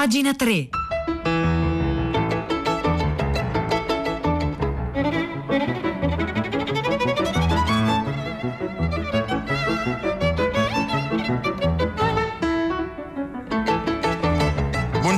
Pagina 3.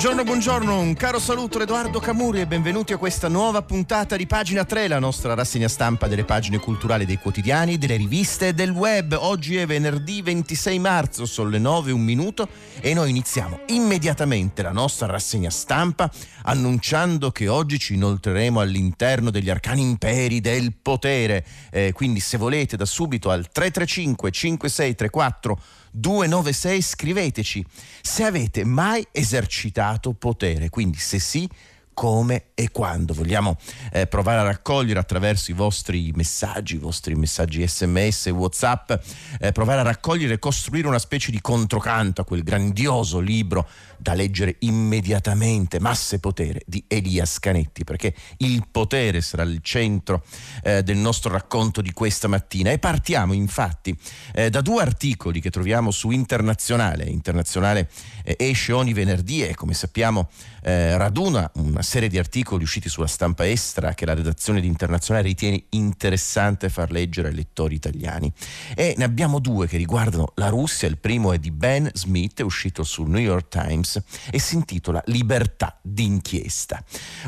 Buongiorno, buongiorno, un caro saluto Edoardo Camuri e benvenuti a questa nuova puntata di Pagina 3, la nostra rassegna stampa delle pagine culturali dei quotidiani, delle riviste e del web. Oggi è venerdì 26 marzo, sono le 9 un minuto e noi iniziamo immediatamente la nostra rassegna stampa annunciando che oggi ci inoltreremo all'interno degli arcani imperi del potere. Eh, quindi se volete da subito al 335 5634 296 scriveteci se avete mai esercitato potere, quindi se sì come e quando. Vogliamo eh, provare a raccogliere attraverso i vostri messaggi, i vostri messaggi sms, whatsapp, eh, provare a raccogliere e costruire una specie di controcanto a quel grandioso libro da leggere immediatamente, Masse Potere di Elias Canetti, perché il potere sarà il centro eh, del nostro racconto di questa mattina. E partiamo infatti eh, da due articoli che troviamo su Internazionale. Internazionale eh, esce ogni venerdì e come sappiamo eh, raduna una serie di articoli usciti sulla stampa estera che la redazione di Internazionale ritiene interessante far leggere ai lettori italiani. E ne abbiamo due che riguardano la Russia. Il primo è di Ben Smith, uscito sul New York Times e si intitola Libertà d'inchiesta.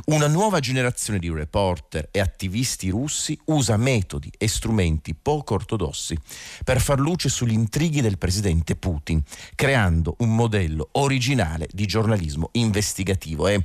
Una nuova generazione di reporter e attivisti russi usa metodi e strumenti poco ortodossi per far luce sugli intrighi del presidente Putin, creando un modello originale di giornalismo investigativo. È,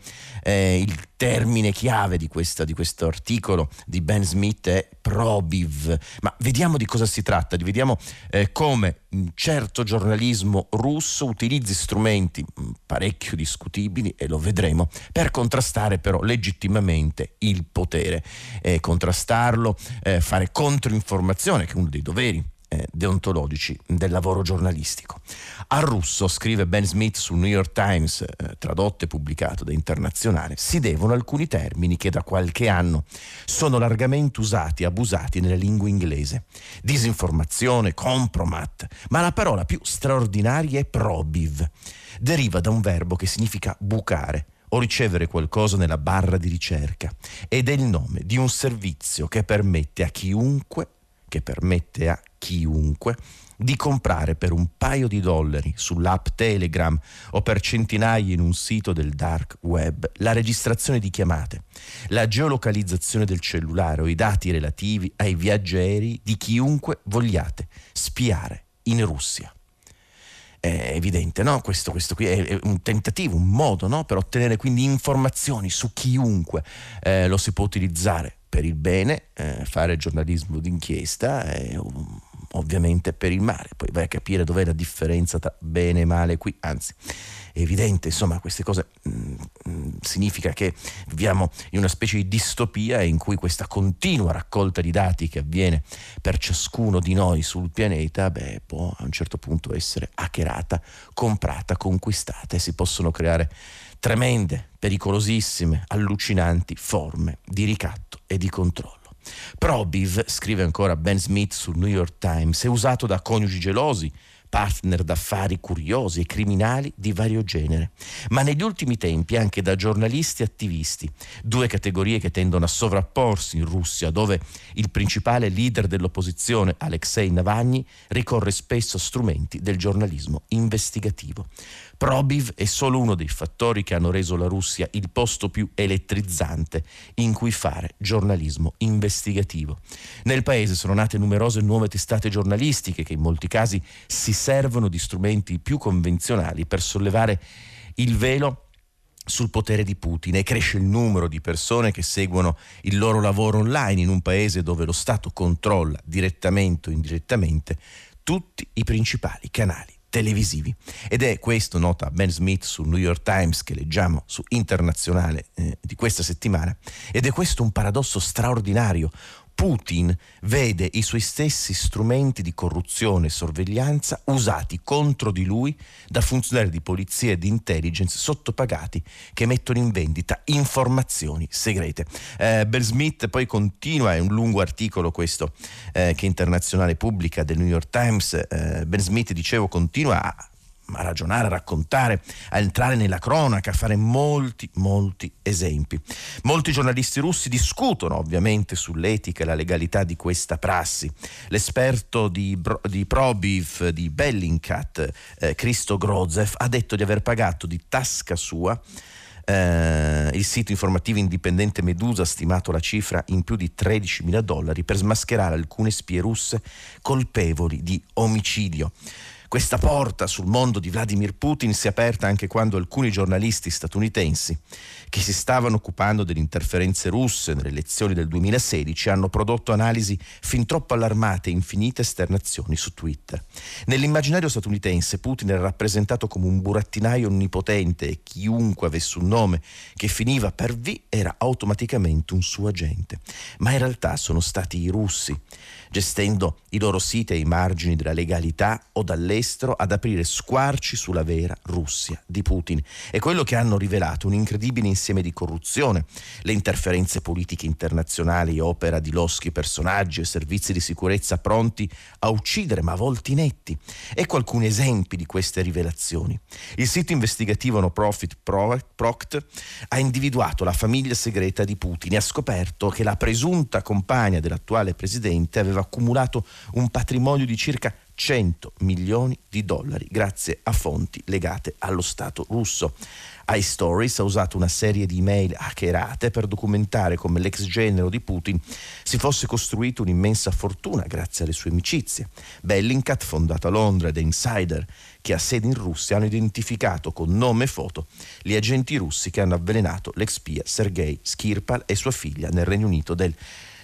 eh, il termine chiave di, questa, di, questo articolo di Ben Smith è probiv. Ma vediamo di cosa si tratta, vediamo eh, come un certo giornalismo russo utilizzi strumenti mm, parecchio discutibili, e lo vedremo, per contrastare però legittimamente il potere. Eh, contrastarlo, eh, fare controinformazione, che è uno dei doveri eh, deontologici del lavoro giornalistico. Al russo, scrive Ben Smith sul New York Times, eh, tradotto e pubblicato da Internazionale, si devono alcuni termini che da qualche anno sono largamente usati e abusati nella lingua inglese. Disinformazione, compromat, ma la parola più straordinaria è probiv. Deriva da un verbo che significa bucare o ricevere qualcosa nella barra di ricerca ed è il nome di un servizio che permette a chiunque che permette a chiunque di comprare per un paio di dollari sull'app Telegram o per centinaia in un sito del dark web la registrazione di chiamate, la geolocalizzazione del cellulare o i dati relativi ai viaggieri di chiunque vogliate spiare in Russia. È evidente, no? Questo, questo qui è un tentativo, un modo no? per ottenere quindi informazioni su chiunque. Eh, lo si può utilizzare per il bene, eh, fare giornalismo d'inchiesta e ovviamente per il male. Poi vai a capire dov'è la differenza tra bene e male qui, anzi è evidente, insomma queste cose mh, mm, mh, mm, significa che viviamo in una specie di distopia in cui questa continua raccolta di dati che avviene per ciascuno di noi sul pianeta, beh, può a un certo punto essere hackerata, comprata, conquistata e si possono creare tremende, pericolosissime, allucinanti forme di ricatto e di controllo. Probiv, scrive ancora Ben Smith sul New York Times, è usato da coniugi gelosi, partner d'affari curiosi e criminali di vario genere, ma negli ultimi tempi anche da giornalisti e attivisti, due categorie che tendono a sovrapporsi in Russia, dove il principale leader dell'opposizione, Alexei Navalny, ricorre spesso a strumenti del giornalismo investigativo. Probiv è solo uno dei fattori che hanno reso la Russia il posto più elettrizzante in cui fare giornalismo investigativo. Nel paese sono nate numerose nuove testate giornalistiche che in molti casi si servono di strumenti più convenzionali per sollevare il velo sul potere di Putin e cresce il numero di persone che seguono il loro lavoro online in un paese dove lo Stato controlla direttamente o indirettamente tutti i principali canali televisivi. Ed è questo, nota Ben Smith sul New York Times che leggiamo su Internazionale eh, di questa settimana, ed è questo un paradosso straordinario, Putin vede i suoi stessi strumenti di corruzione e sorveglianza usati contro di lui da funzionari di polizia e di intelligence sottopagati che mettono in vendita informazioni segrete. Eh, Bell Smith poi continua, è un lungo articolo questo eh, che Internazionale pubblica del New York Times, eh, Ben Smith dicevo continua a a ragionare, a raccontare, a entrare nella cronaca, a fare molti, molti esempi. Molti giornalisti russi discutono ovviamente sull'etica e la legalità di questa prassi. L'esperto di, di Probiv, di Bellingcat, eh, Christo Grozev, ha detto di aver pagato di tasca sua eh, il sito informativo indipendente Medusa ha stimato la cifra in più di 13 mila dollari per smascherare alcune spie russe colpevoli di omicidio. Questa porta sul mondo di Vladimir Putin si è aperta anche quando alcuni giornalisti statunitensi che si stavano occupando delle interferenze russe nelle elezioni del 2016 hanno prodotto analisi fin troppo allarmate e infinite esternazioni su Twitter. Nell'immaginario statunitense Putin era rappresentato come un burattinaio onnipotente e chiunque avesse un nome che finiva per V era automaticamente un suo agente. Ma in realtà sono stati i russi gestendo i loro siti ai margini della legalità o dall'estero ad aprire squarci sulla vera Russia di Putin. È quello che hanno rivelato un incredibile insieme di corruzione, le interferenze politiche internazionali, opera di loschi personaggi e servizi di sicurezza pronti a uccidere, ma volti netti. Ecco alcuni esempi di queste rivelazioni. Il sito investigativo No Profit Proct ha individuato la famiglia segreta di Putin e ha scoperto che la presunta compagna dell'attuale presidente aveva accumulato un patrimonio di circa 100 milioni di dollari grazie a fonti legate allo Stato russo. iStories ha usato una serie di email hackerate per documentare come l'ex genero di Putin si fosse costruito un'immensa fortuna grazie alle sue amicizie. Bellingcat, fondato a Londra, ed Insider, che ha sede in Russia, hanno identificato con nome e foto gli agenti russi che hanno avvelenato l'ex spia Sergei Skirpal e sua figlia nel Regno Unito del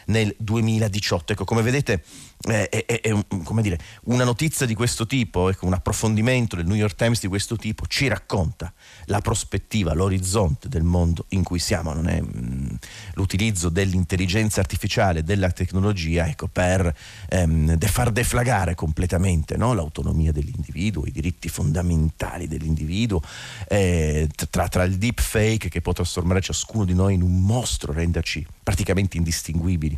nel 2018. Ecco, come vedete eh, è, è, è un, dire, una notizia di questo tipo, ecco, un approfondimento del New York Times di questo tipo ci racconta la prospettiva, l'orizzonte del mondo in cui siamo, mh, mm, l'utilizzo dell'intelligenza artificiale, della tecnologia ecco, per ehm, far deflagare completamente no? l'autonomia dell'individuo, i diritti fondamentali dell'individuo, eh, tra, tra il deep fake che può trasformare ciascuno di noi in un mostro, renderci praticamente indistinguibili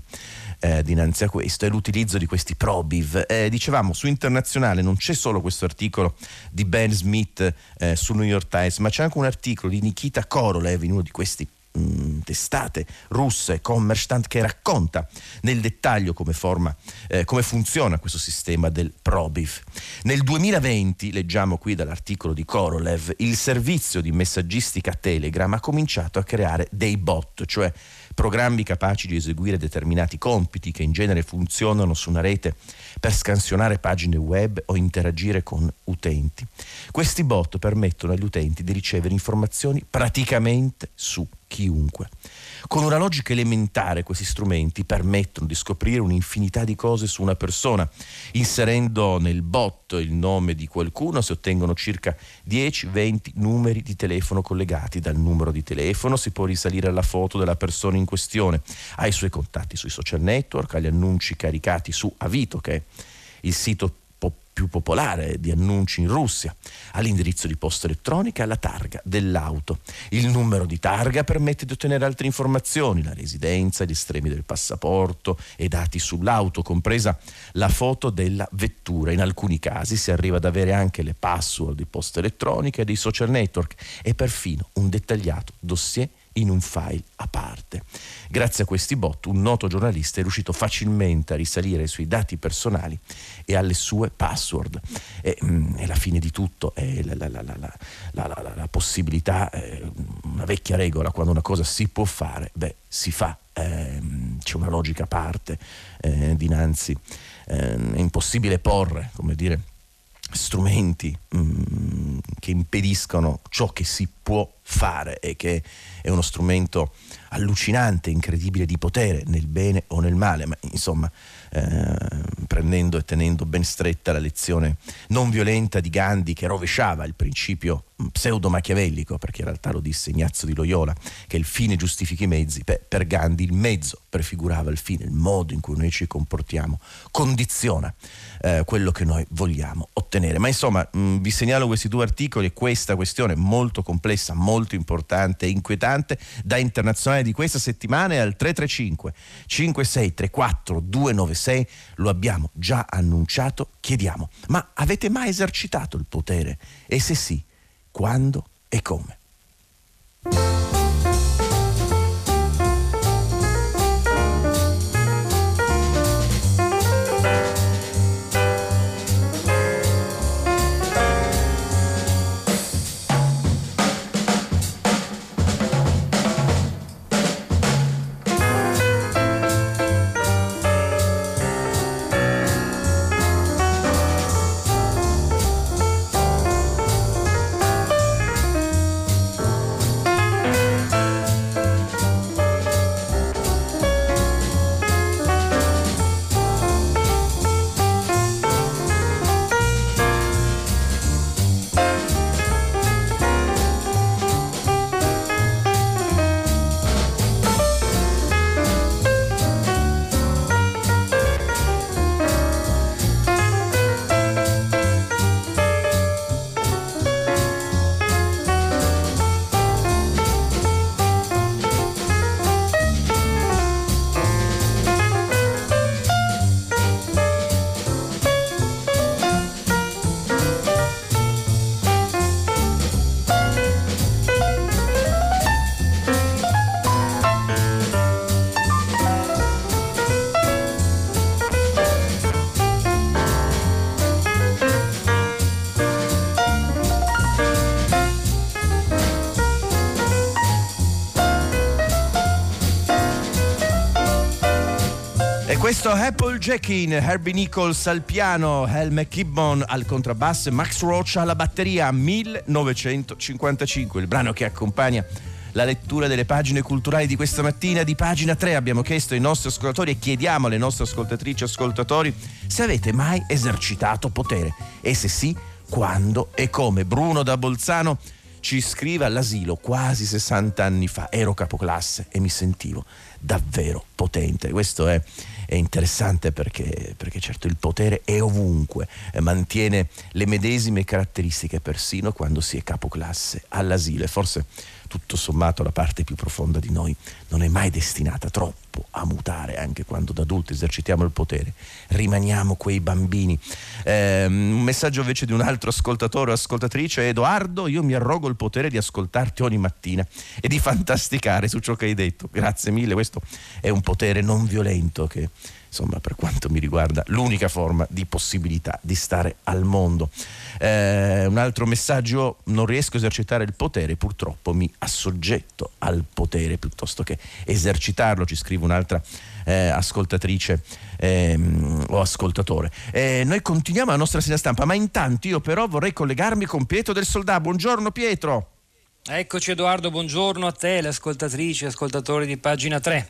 eh, dinanzi a questo è l'utilizzo di questi probiv. Eh, dicevamo, su internazionale non c'è solo questo articolo di Ben Smith eh, su New York Times, ma c'è anche un articolo di Nikita Korolev in uno di questi mm, testate russe, Kommerstant, che racconta nel dettaglio come, forma, eh, come funziona questo sistema del Probiv. Nel 2020, leggiamo qui dall'articolo di Korolev, il servizio di messaggistica Telegram ha cominciato a creare dei bot, cioè programmi capaci di eseguire determinati compiti che in genere funzionano su una rete per scansionare pagine web o interagire con utenti. Questi bot permettono agli utenti di ricevere informazioni praticamente su chiunque. Con una logica elementare questi strumenti permettono di scoprire un'infinità di cose su una persona. Inserendo nel bot il nome di qualcuno si ottengono circa 10-20 numeri di telefono collegati. Dal numero di telefono si può risalire alla foto della persona in questione, ai suoi contatti sui social network, agli annunci caricati su Avito, che è il sito più popolare di annunci in Russia, all'indirizzo di posta elettronica e alla targa dell'auto. Il numero di targa permette di ottenere altre informazioni, la residenza, gli estremi del passaporto e dati sull'auto, compresa la foto della vettura. In alcuni casi si arriva ad avere anche le password di posta elettronica e dei social network e perfino un dettagliato dossier in un file a parte. Grazie a questi bot un noto giornalista è riuscito facilmente a risalire ai suoi dati personali e alle sue password. E, mm, è la fine di tutto, è la, la, la, la possibilità, eh, una vecchia regola, quando una cosa si può fare, beh, si fa. Eh, c'è una logica a parte eh, dinanzi. Ehm, è impossibile porre, come dire, strumenti mm, che impediscono ciò che si può fare e che è uno strumento allucinante, incredibile di potere nel bene o nel male, ma insomma eh, prendendo e tenendo ben stretta la lezione non violenta di Gandhi che rovesciava il principio pseudo machiavellico, perché in realtà lo disse Ignazio di Loyola, che il fine giustifica i mezzi, Beh, per Gandhi il mezzo prefigurava il fine, il modo in cui noi ci comportiamo condiziona eh, quello che noi vogliamo ottenere. Ma insomma mh, vi segnalo questi due articoli e questa questione molto complessa, molto molto importante e inquietante da internazionale di questa settimana è al 335 5634 296, lo abbiamo già annunciato, chiediamo, ma avete mai esercitato il potere? E se sì, quando e come? Questo Applejackin, Herbie Nichols al piano, Hal McKibbon al contrabbasso e Max Roach alla batteria 1955, il brano che accompagna la lettura delle pagine culturali di questa mattina di pagina 3 abbiamo chiesto ai nostri ascoltatori e chiediamo alle nostre ascoltatrici e ascoltatori se avete mai esercitato potere e se sì, quando e come. Bruno da Bolzano ci scrive all'asilo quasi 60 anni fa, ero capoclasse e mi sentivo davvero potente. Questo è è interessante perché, perché certo il potere è ovunque, eh, mantiene le medesime caratteristiche persino quando si è capoclasse all'asilo. E forse tutto sommato la parte più profonda di noi non è mai destinata troppo a mutare, anche quando da adulti esercitiamo il potere, rimaniamo quei bambini. Eh, un messaggio invece di un altro ascoltatore o ascoltatrice, Edoardo, io mi arrogo il potere di ascoltarti ogni mattina e di fantasticare su ciò che hai detto. Grazie mille, questo è un potere non violento che insomma per quanto mi riguarda l'unica forma di possibilità di stare al mondo. Eh, un altro messaggio, non riesco a esercitare il potere, purtroppo mi assoggetto al potere piuttosto che esercitarlo, ci scrive un'altra eh, ascoltatrice ehm, o ascoltatore. Eh, noi continuiamo la nostra segna stampa, ma intanto io però vorrei collegarmi con Pietro del Soldà. Buongiorno Pietro. Eccoci Edoardo, buongiorno a te, le ascoltatrici ascoltatori di pagina 3.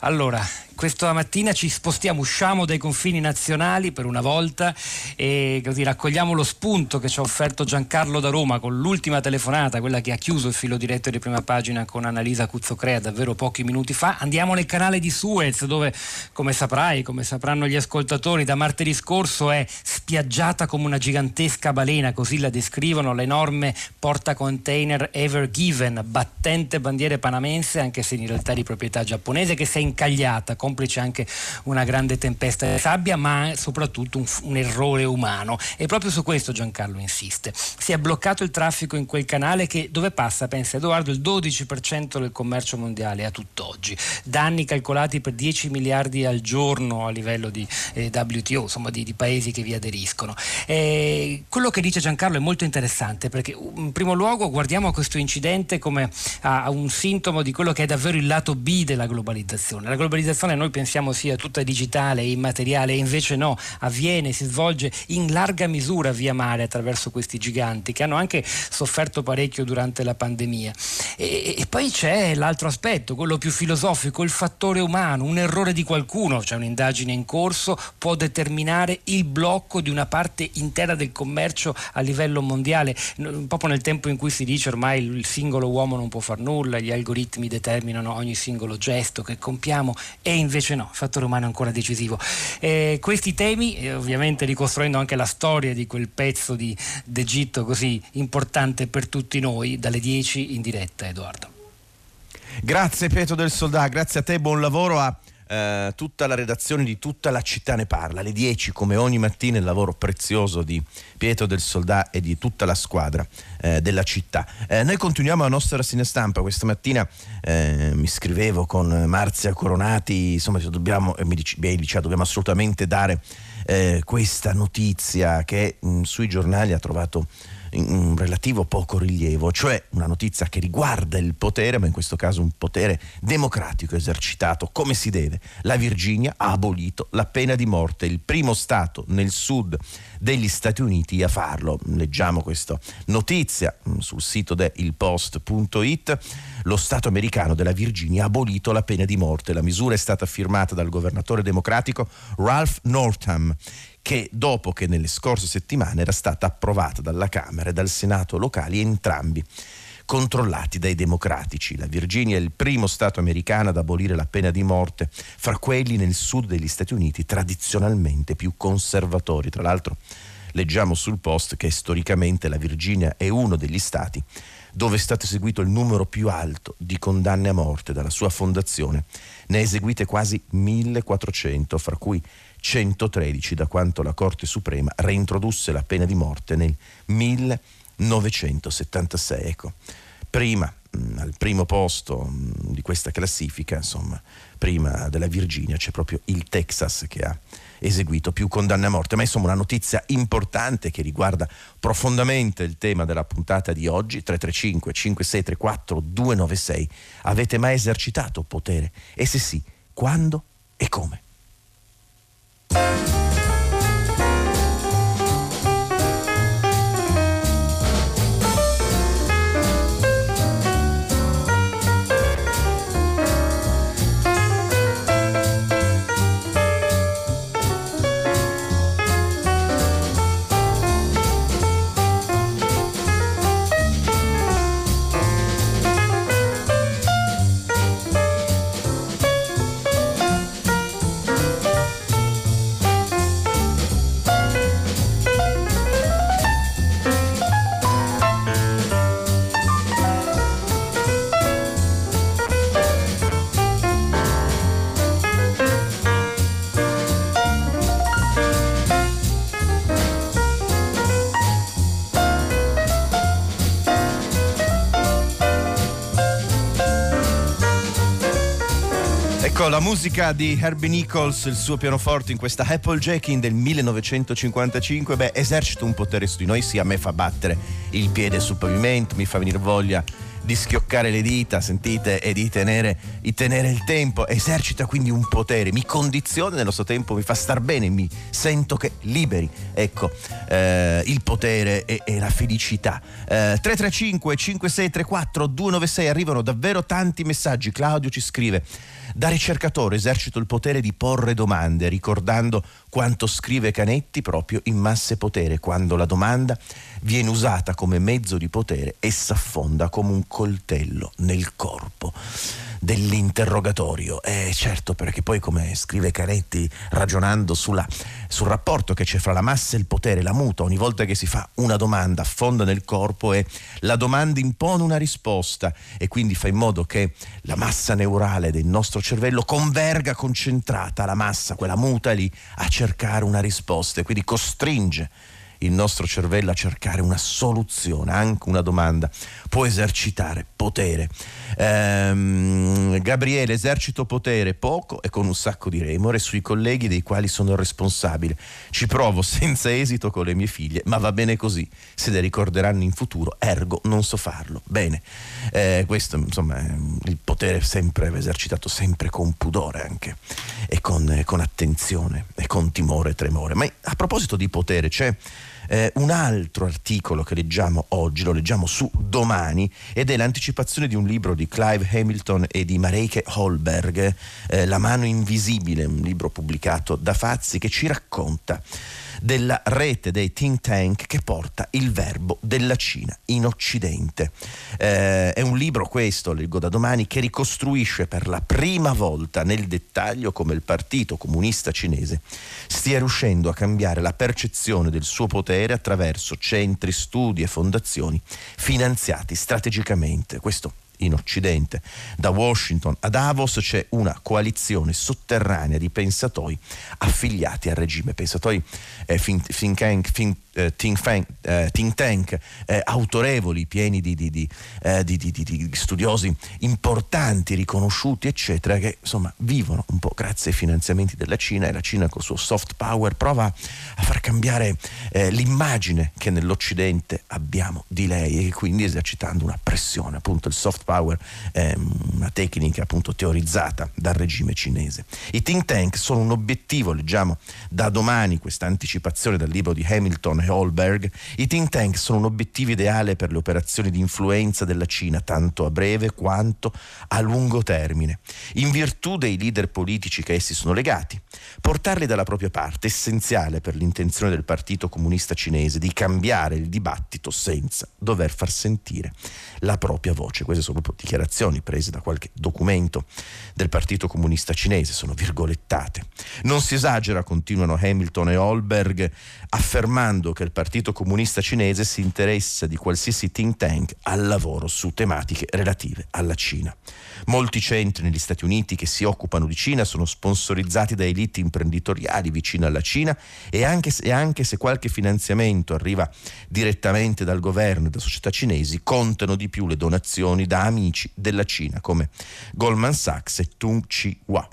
Allora, questa mattina ci spostiamo, usciamo dai confini nazionali per una volta e così raccogliamo lo spunto che ci ha offerto Giancarlo da Roma con l'ultima telefonata, quella che ha chiuso il filo diretto di prima pagina con Annalisa Cuzzocrea davvero pochi minuti fa. Andiamo nel canale di Suez dove, come saprai, come sapranno gli ascoltatori, da martedì scorso è spiaggiata come una gigantesca balena, così la descrivono l'enorme porta container Ever Given, battente bandiere panamense, anche se in realtà di proprietà giapponese, che si è incagliata complice anche una grande tempesta di sabbia, ma soprattutto un, un errore umano. E proprio su questo Giancarlo insiste. Si è bloccato il traffico in quel canale che dove passa, pensa Edoardo, il 12% del commercio mondiale a tutt'oggi. Danni calcolati per 10 miliardi al giorno a livello di eh, WTO, insomma di, di, paesi che vi aderiscono. Eh, quello che dice Giancarlo è molto interessante perché in primo luogo guardiamo questo incidente come a, a un sintomo di quello che è davvero il lato B della globalizzazione. La globalizzazione noi pensiamo sia tutta digitale e immateriale, invece no, avviene, si svolge in larga misura via mare attraverso questi giganti che hanno anche sofferto parecchio durante la pandemia. E, e, poi c'è l'altro aspetto, quello più filosofico, il fattore umano, un errore di qualcuno, c'è un'indagine in corso, può determinare il blocco di una parte intera del commercio a livello mondiale, proprio nel tempo in cui si dice ormai il singolo uomo non può far nulla, gli algoritmi determinano ogni singolo gesto che compiamo e invece no, il fattore umano è ancora decisivo. Eh, questi temi, eh, ovviamente ricostruendo anche la storia di quel pezzo di, d'Egitto così importante per tutti noi, dalle 10 in diretta Edoardo. Grazie Pietro del Soldà, grazie a te, buon lavoro a eh, tutta la redazione di tutta la città ne parla. Alle 10 come ogni mattina il lavoro prezioso di Pietro del Soldà e di tutta la squadra eh, della città. Eh, noi continuiamo la nostra rassegna stampa. Questa mattina eh, mi scrivevo con Marzia Coronati, insomma dobbiamo, mi dice, dobbiamo assolutamente dare eh, questa notizia che mh, mm, sui giornali ha trovato un relativo poco rilievo, cioè una notizia che riguarda il potere, ma in questo caso un potere democratico esercitato come si deve. La Virginia ha abolito la pena di morte, il primo Stato nel sud degli Stati Uniti a farlo. Leggiamo questa notizia mm, sul sito deilpost.it. Lo Stato americano della Virginia ha abolito la pena di morte. La misura è stata firmata dal governatore democratico Ralph Northam che dopo che nelle scorse settimane era stata approvata dalla Camera e dal Senato locali entrambi controllati dai democratici. La Virginia è il primo Stato americano ad abolire la pena di morte fra quelli nel sud degli Stati Uniti tradizionalmente più conservatori. Tra l'altro leggiamo sul post che storicamente la Virginia è uno degli Stati dove è stato eseguito il numero più alto di condanne a morte dalla sua fondazione. Ne ha eseguite quasi 1400, fra cui 113 da quanto la Corte Suprema reintrodusse la pena di morte nel 1976. Ecco, prima, mh, al primo posto mh, di questa classifica, insomma, prima della Virginia c'è proprio il Texas che ha eseguito più condanne a morte, ma insomma una notizia importante che riguarda profondamente il tema della puntata di oggi, 335 5634 296. Avete mai esercitato potere? E se sì, quando e come? Musica di Herbie Nichols, il suo pianoforte in questa Applejacking del 1955, beh, esercita un potere su di noi, sì, a me fa battere il piede sul pavimento, mi fa venire voglia di schioccare le dita, sentite, e di tenere, di tenere, il tempo, esercita quindi un potere, mi condiziona nello stesso tempo, mi fa star bene, mi sento che liberi, ecco, eh, il potere e, e la felicità. Eh, 335 5634 296 arrivano davvero tanti messaggi, Claudio ci scrive da ricercatore esercito il potere di porre domande, ricordando quanto scrive Canetti proprio in Masse Potere, quando la domanda viene usata come mezzo di potere, essa affonda come un coltello nel corpo dell'interrogatorio. E certo, perché poi, come scrive Canetti, ragionando sulla, sul rapporto che c'è fra la massa e il potere, la muta, ogni volta che si fa una domanda affonda nel corpo e la domanda impone una risposta e quindi fa in modo che la massa neurale del nostro cervello converga concentrata la massa, quella muta lì, a cercare una risposta e quindi costringe il nostro cervello a cercare una soluzione, anche una domanda, può esercitare potere. Ehm, Gabriele, esercito potere poco e con un sacco di remore sui colleghi dei quali sono responsabile. Ci provo senza esito con le mie figlie, ma va bene così. Se le ricorderanno in futuro, ergo non so farlo. Bene, eh, questo insomma il potere sempre esercitato sempre con pudore anche e con, con attenzione e con timore e tremore. Ma a proposito di potere, c'è Eh, un altro articolo che leggiamo oggi, lo leggiamo su domani, ed è l'anticipazione di un libro di Clive Hamilton e di Mareike Holberg, eh, La mano invisibile, un libro pubblicato da Fazzi che ci racconta della rete dei think tank che porta il verbo della Cina in Occidente. Eh, è un libro questo, leggo da domani, che ricostruisce per la prima volta nel dettaglio come il Partito Comunista Cinese stia riuscendo a cambiare la percezione del suo potere attraverso centri, studi e fondazioni finanziati strategicamente. Questo in Occidente. Da Washington a Davos c'è una coalizione sotterranea di pensatori affiliati al regime, pensatori eh, think, think, think, eh, think, tank, eh, think tank eh, autorevoli, pieni di, di, di, eh, di, studiosi importanti, riconosciuti, eccetera, che insomma vivono un po' grazie ai finanziamenti della Cina e la Cina col suo soft power prova a far cambiare eh, l'immagine che nell'Occidente abbiamo di lei e quindi esercitando una pressione, appunto il soft power è una tecnica appunto teorizzata dal regime cinese. I think tank sono un obiettivo, leggiamo da domani questa anticipazione dal libro di Hamilton Holberg, i think tank sono un obiettivo ideale per le operazioni di influenza della Cina, tanto a breve quanto a lungo termine, in virtù dei leader politici che essi sono legati. Portarli dalla propria parte è essenziale per l'intenzione del Partito Comunista Cinese di cambiare il dibattito senza dover far sentire la propria voce. Queste sono proprio dichiarazioni prese da qualche documento del Partito Comunista Cinese, sono virgolettate. Non si esagera, continuano Hamilton e Holberg, affermando che il Partito Comunista Cinese si interessa di qualsiasi think tank al lavoro su tematiche relative alla Cina. Molti centri negli Stati Uniti che si occupano di Cina sono sponsorizzati da elite imprenditoriali vicine alla Cina e anche, se, e anche se qualche finanziamento arriva direttamente dal governo e da società cinesi, contano di più le donazioni da amici della Cina come Goldman Sachs e Tung Chi-hua.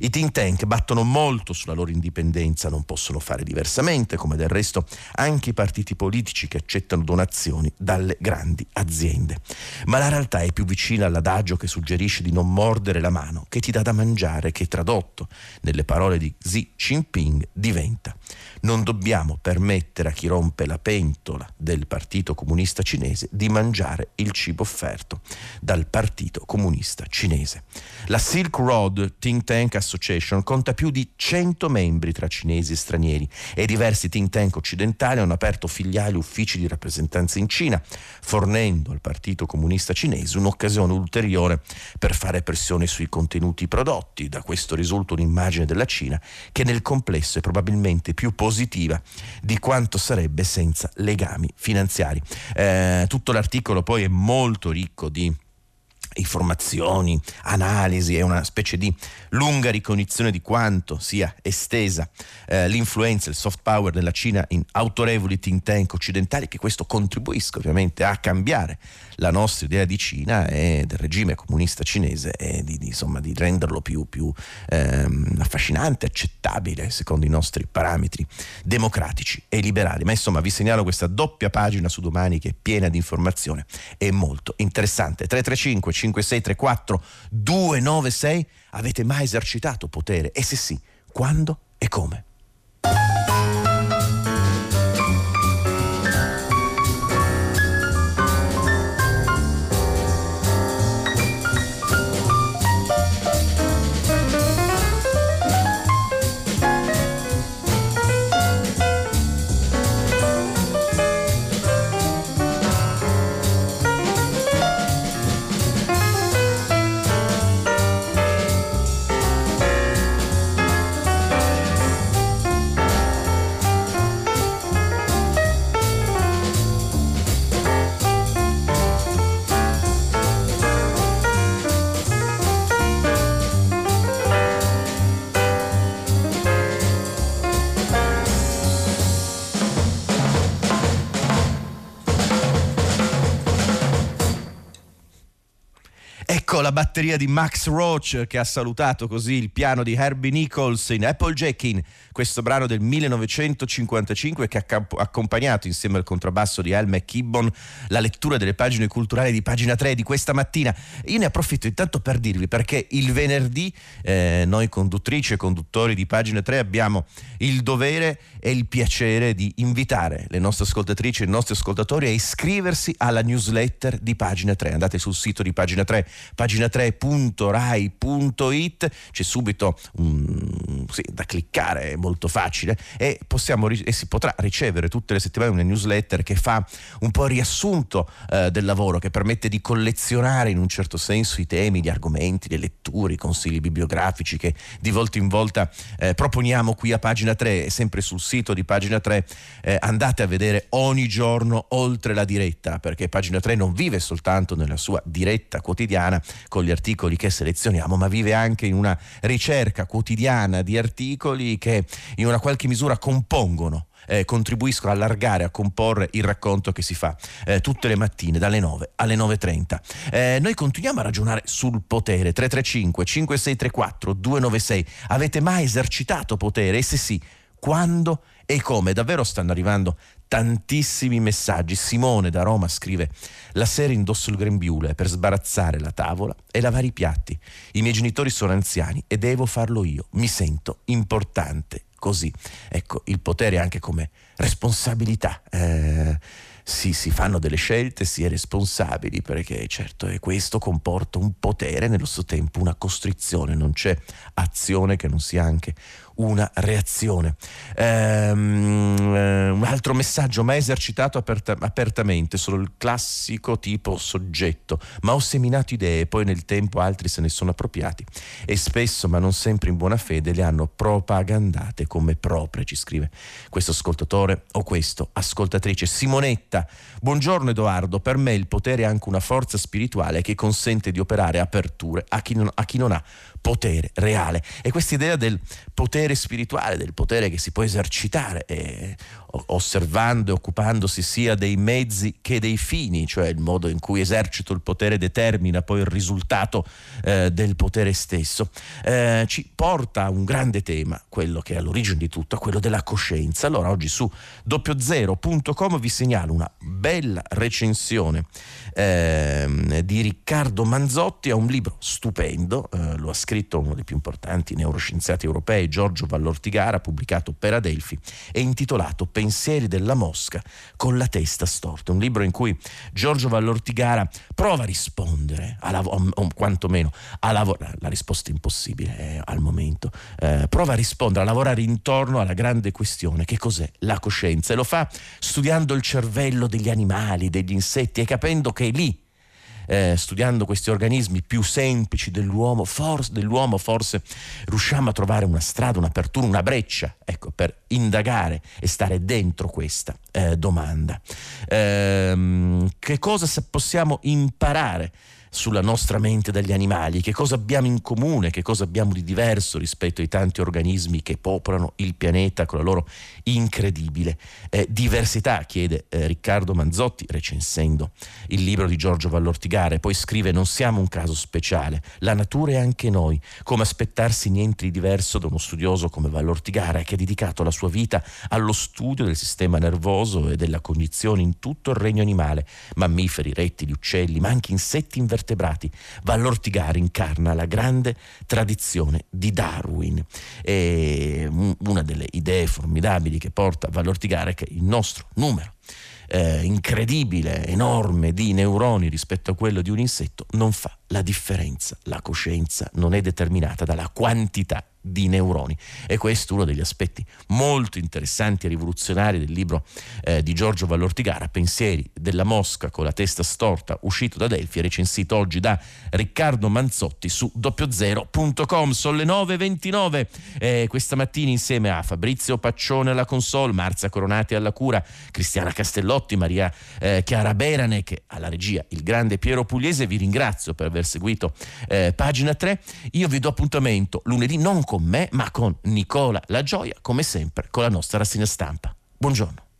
I think tank battono molto sulla loro indipendenza, non possono fare diversamente, come del resto anche i partiti politici che accettano donazioni dalle grandi aziende. Ma la realtà è più vicina all'adagio che suggerisce di non mordere la mano che ti dà da mangiare, che tradotto nelle parole di Xi Jinping diventa non dobbiamo permettere a chi rompe la pentola del Partito Comunista Cinese di mangiare il cibo offerto dal Partito Comunista Cinese. La Silk Road Think Tank Association conta più di 100 membri tra cinesi e stranieri e diversi think tank occidentali hanno aperto filiali uffici di rappresentanza in Cina, fornendo al Partito Comunista Cinese un'occasione ulteriore per fare pressione sui contenuti prodotti. Da questo risulta un'immagine della Cina che nel complesso è probabilmente più positiva di quanto sarebbe senza legami finanziari. Eh, tutto l'articolo poi è molto ricco di informazioni, analisi, è una specie di lunga ricognizione di quanto sia estesa eh, l'influenza, il soft power della Cina in autorevoli think tank occidentali, che questo contribuisca ovviamente a cambiare la nostra idea di Cina e del regime comunista cinese e di, di, insomma, di renderlo più, più ehm, affascinante, accettabile secondo i nostri parametri democratici e liberali. Ma insomma vi segnalo questa doppia pagina su domani che è piena di informazione e molto interessante. 335 5634 296 avete mai esercitato potere? E se sì, quando e come? Batteria di Max Roach che ha salutato così il piano di Herbie Nichols in Applejacking, questo brano del 1955 che ha accompagnato insieme al contrabbasso di Al McKibbon la lettura delle pagine culturali di pagina 3 di questa mattina. Io ne approfitto intanto per dirvi perché il venerdì eh, noi conduttrici e conduttori di pagina 3 abbiamo il dovere e il piacere di invitare le nostre ascoltatrici e i nostri ascoltatori a iscriversi alla newsletter di pagina 3. Andate sul sito di pagina 3 pagina3.rai.it, c'è subito un, sì, da cliccare, è molto facile. E, possiamo, e, si potrà ricevere tutte le settimane una newsletter che fa un po' il riassunto eh, del lavoro, che permette di collezionare in un certo senso i temi, gli argomenti, le letture, i consigli bibliografici che di volta in volta eh, proponiamo qui a pagina 3 e sempre sul sito di pagina 3 eh, andate a vedere ogni giorno oltre la diretta perché pagina 3 non vive soltanto nella sua diretta quotidiana con gli articoli che selezioniamo, ma vive anche in una ricerca quotidiana di articoli che in una qualche misura compongono eh, contribuiscono a allargare, a comporre il racconto che si fa eh, tutte le mattine dalle 9 alle 9.30. Eh, noi continuiamo a ragionare sul potere. 335 5634 296. Avete mai esercitato potere? E se sì, quando e come? Davvero stanno arrivando tantissimi messaggi. Simone da Roma scrive: La sera indosso il grembiule per sbarazzare la tavola e lavare i piatti. I miei genitori sono anziani e devo farlo io. Mi sento importante così. Ecco, il potere anche come responsabilità. Eh, si, si, fanno delle scelte, si è responsabili, perché certo e questo comporta un potere, nello stesso tempo una costrizione, non c'è azione che non sia anche una reazione. Ehm, eh, un altro messaggio, ma esercitato aperta- apertamente, solo il classico tipo soggetto, ma ho seminato idee, poi nel tempo altri se ne sono appropriati e spesso, ma non sempre in buona fede, le hanno propagandate come proprie, ci scrive questo ascoltatore o questo ascoltatrice. Simonetta, buongiorno Edoardo, per me il potere è anche una forza spirituale che consente di operare aperture a chi non, a chi non ha potere reale. E questa idea del potere spirituale, del potere che si può esercitare eh, osservando e occupandosi sia dei mezzi che dei fini, cioè il modo in cui esercito il potere determina poi il risultato eh, del potere stesso, eh, ci porta a un grande tema, quello che è all'origine di tutto, quello della coscienza. Allora oggi su doppiozero.com vi segnalo una bella recensione eh, di Riccardo Manzotti a un libro stupendo, eh, lo ha scritto uno dei più importanti neuroscienziati europei, Giorgio Vallortigara, pubblicato per Adelphi, e intitolato Pensieri della Mosca con la testa storta, un libro in cui Giorgio Vallortigara prova a rispondere, a lav- o quantomeno a lavorare, la risposta è impossibile eh, al momento, eh, prova a rispondere, a lavorare intorno alla grande questione che cos'è la coscienza? E lo fa studiando il cervello degli animali, degli insetti e capendo che che lì, eh, studiando questi organismi più semplici dell'uomo, forse, dell'uomo, forse riusciamo a trovare una strada, un'apertura, una breccia, ecco, per indagare e stare dentro questa eh, domanda. Eh, che cosa possiamo imparare? Sulla nostra mente dagli animali, che cosa abbiamo in comune, che cosa abbiamo di diverso rispetto ai tanti organismi che popolano il pianeta con la loro incredibile eh, diversità, chiede eh, Riccardo Manzotti recensendo il libro di Giorgio Vallortigare, poi scrive non siamo un caso speciale, la natura è anche noi, come aspettarsi niente di diverso da uno studioso come Vallortigare che ha dedicato la sua vita allo studio del sistema nervoso e della cognizione in tutto il regno animale, mammiferi, rettili, uccelli, ma anche insetti invertebrati invertebrati. Vallortigare incarna la grande tradizione di Darwin. E una delle idee formidabili che porta Vallortigare è che il nostro numero eh, incredibile, enorme di neuroni rispetto a quello di un insetto non fa la differenza. La coscienza non è determinata dalla quantità di neuroni. E questo è uno degli aspetti molto interessanti e rivoluzionari del libro eh, di Giorgio Vallortigara, Pensieri della Mosca con la testa storta, uscito da Delphi recensito oggi da Riccardo Manzotti su doppiozero.com. Sono le 9.29 eh, questa mattina insieme a Fabrizio Paccione alla console, Marzia Coronati alla cura, Cristiana Castellotti, Maria eh, Chiara Beranec alla regia, il grande Piero Pugliese. Vi ringrazio per aver seguito eh, pagina 3. Io vi do appuntamento lunedì non con me, ma con Nicola La Gioia, come sempre, con la nostra rassegna stampa. Buongiorno.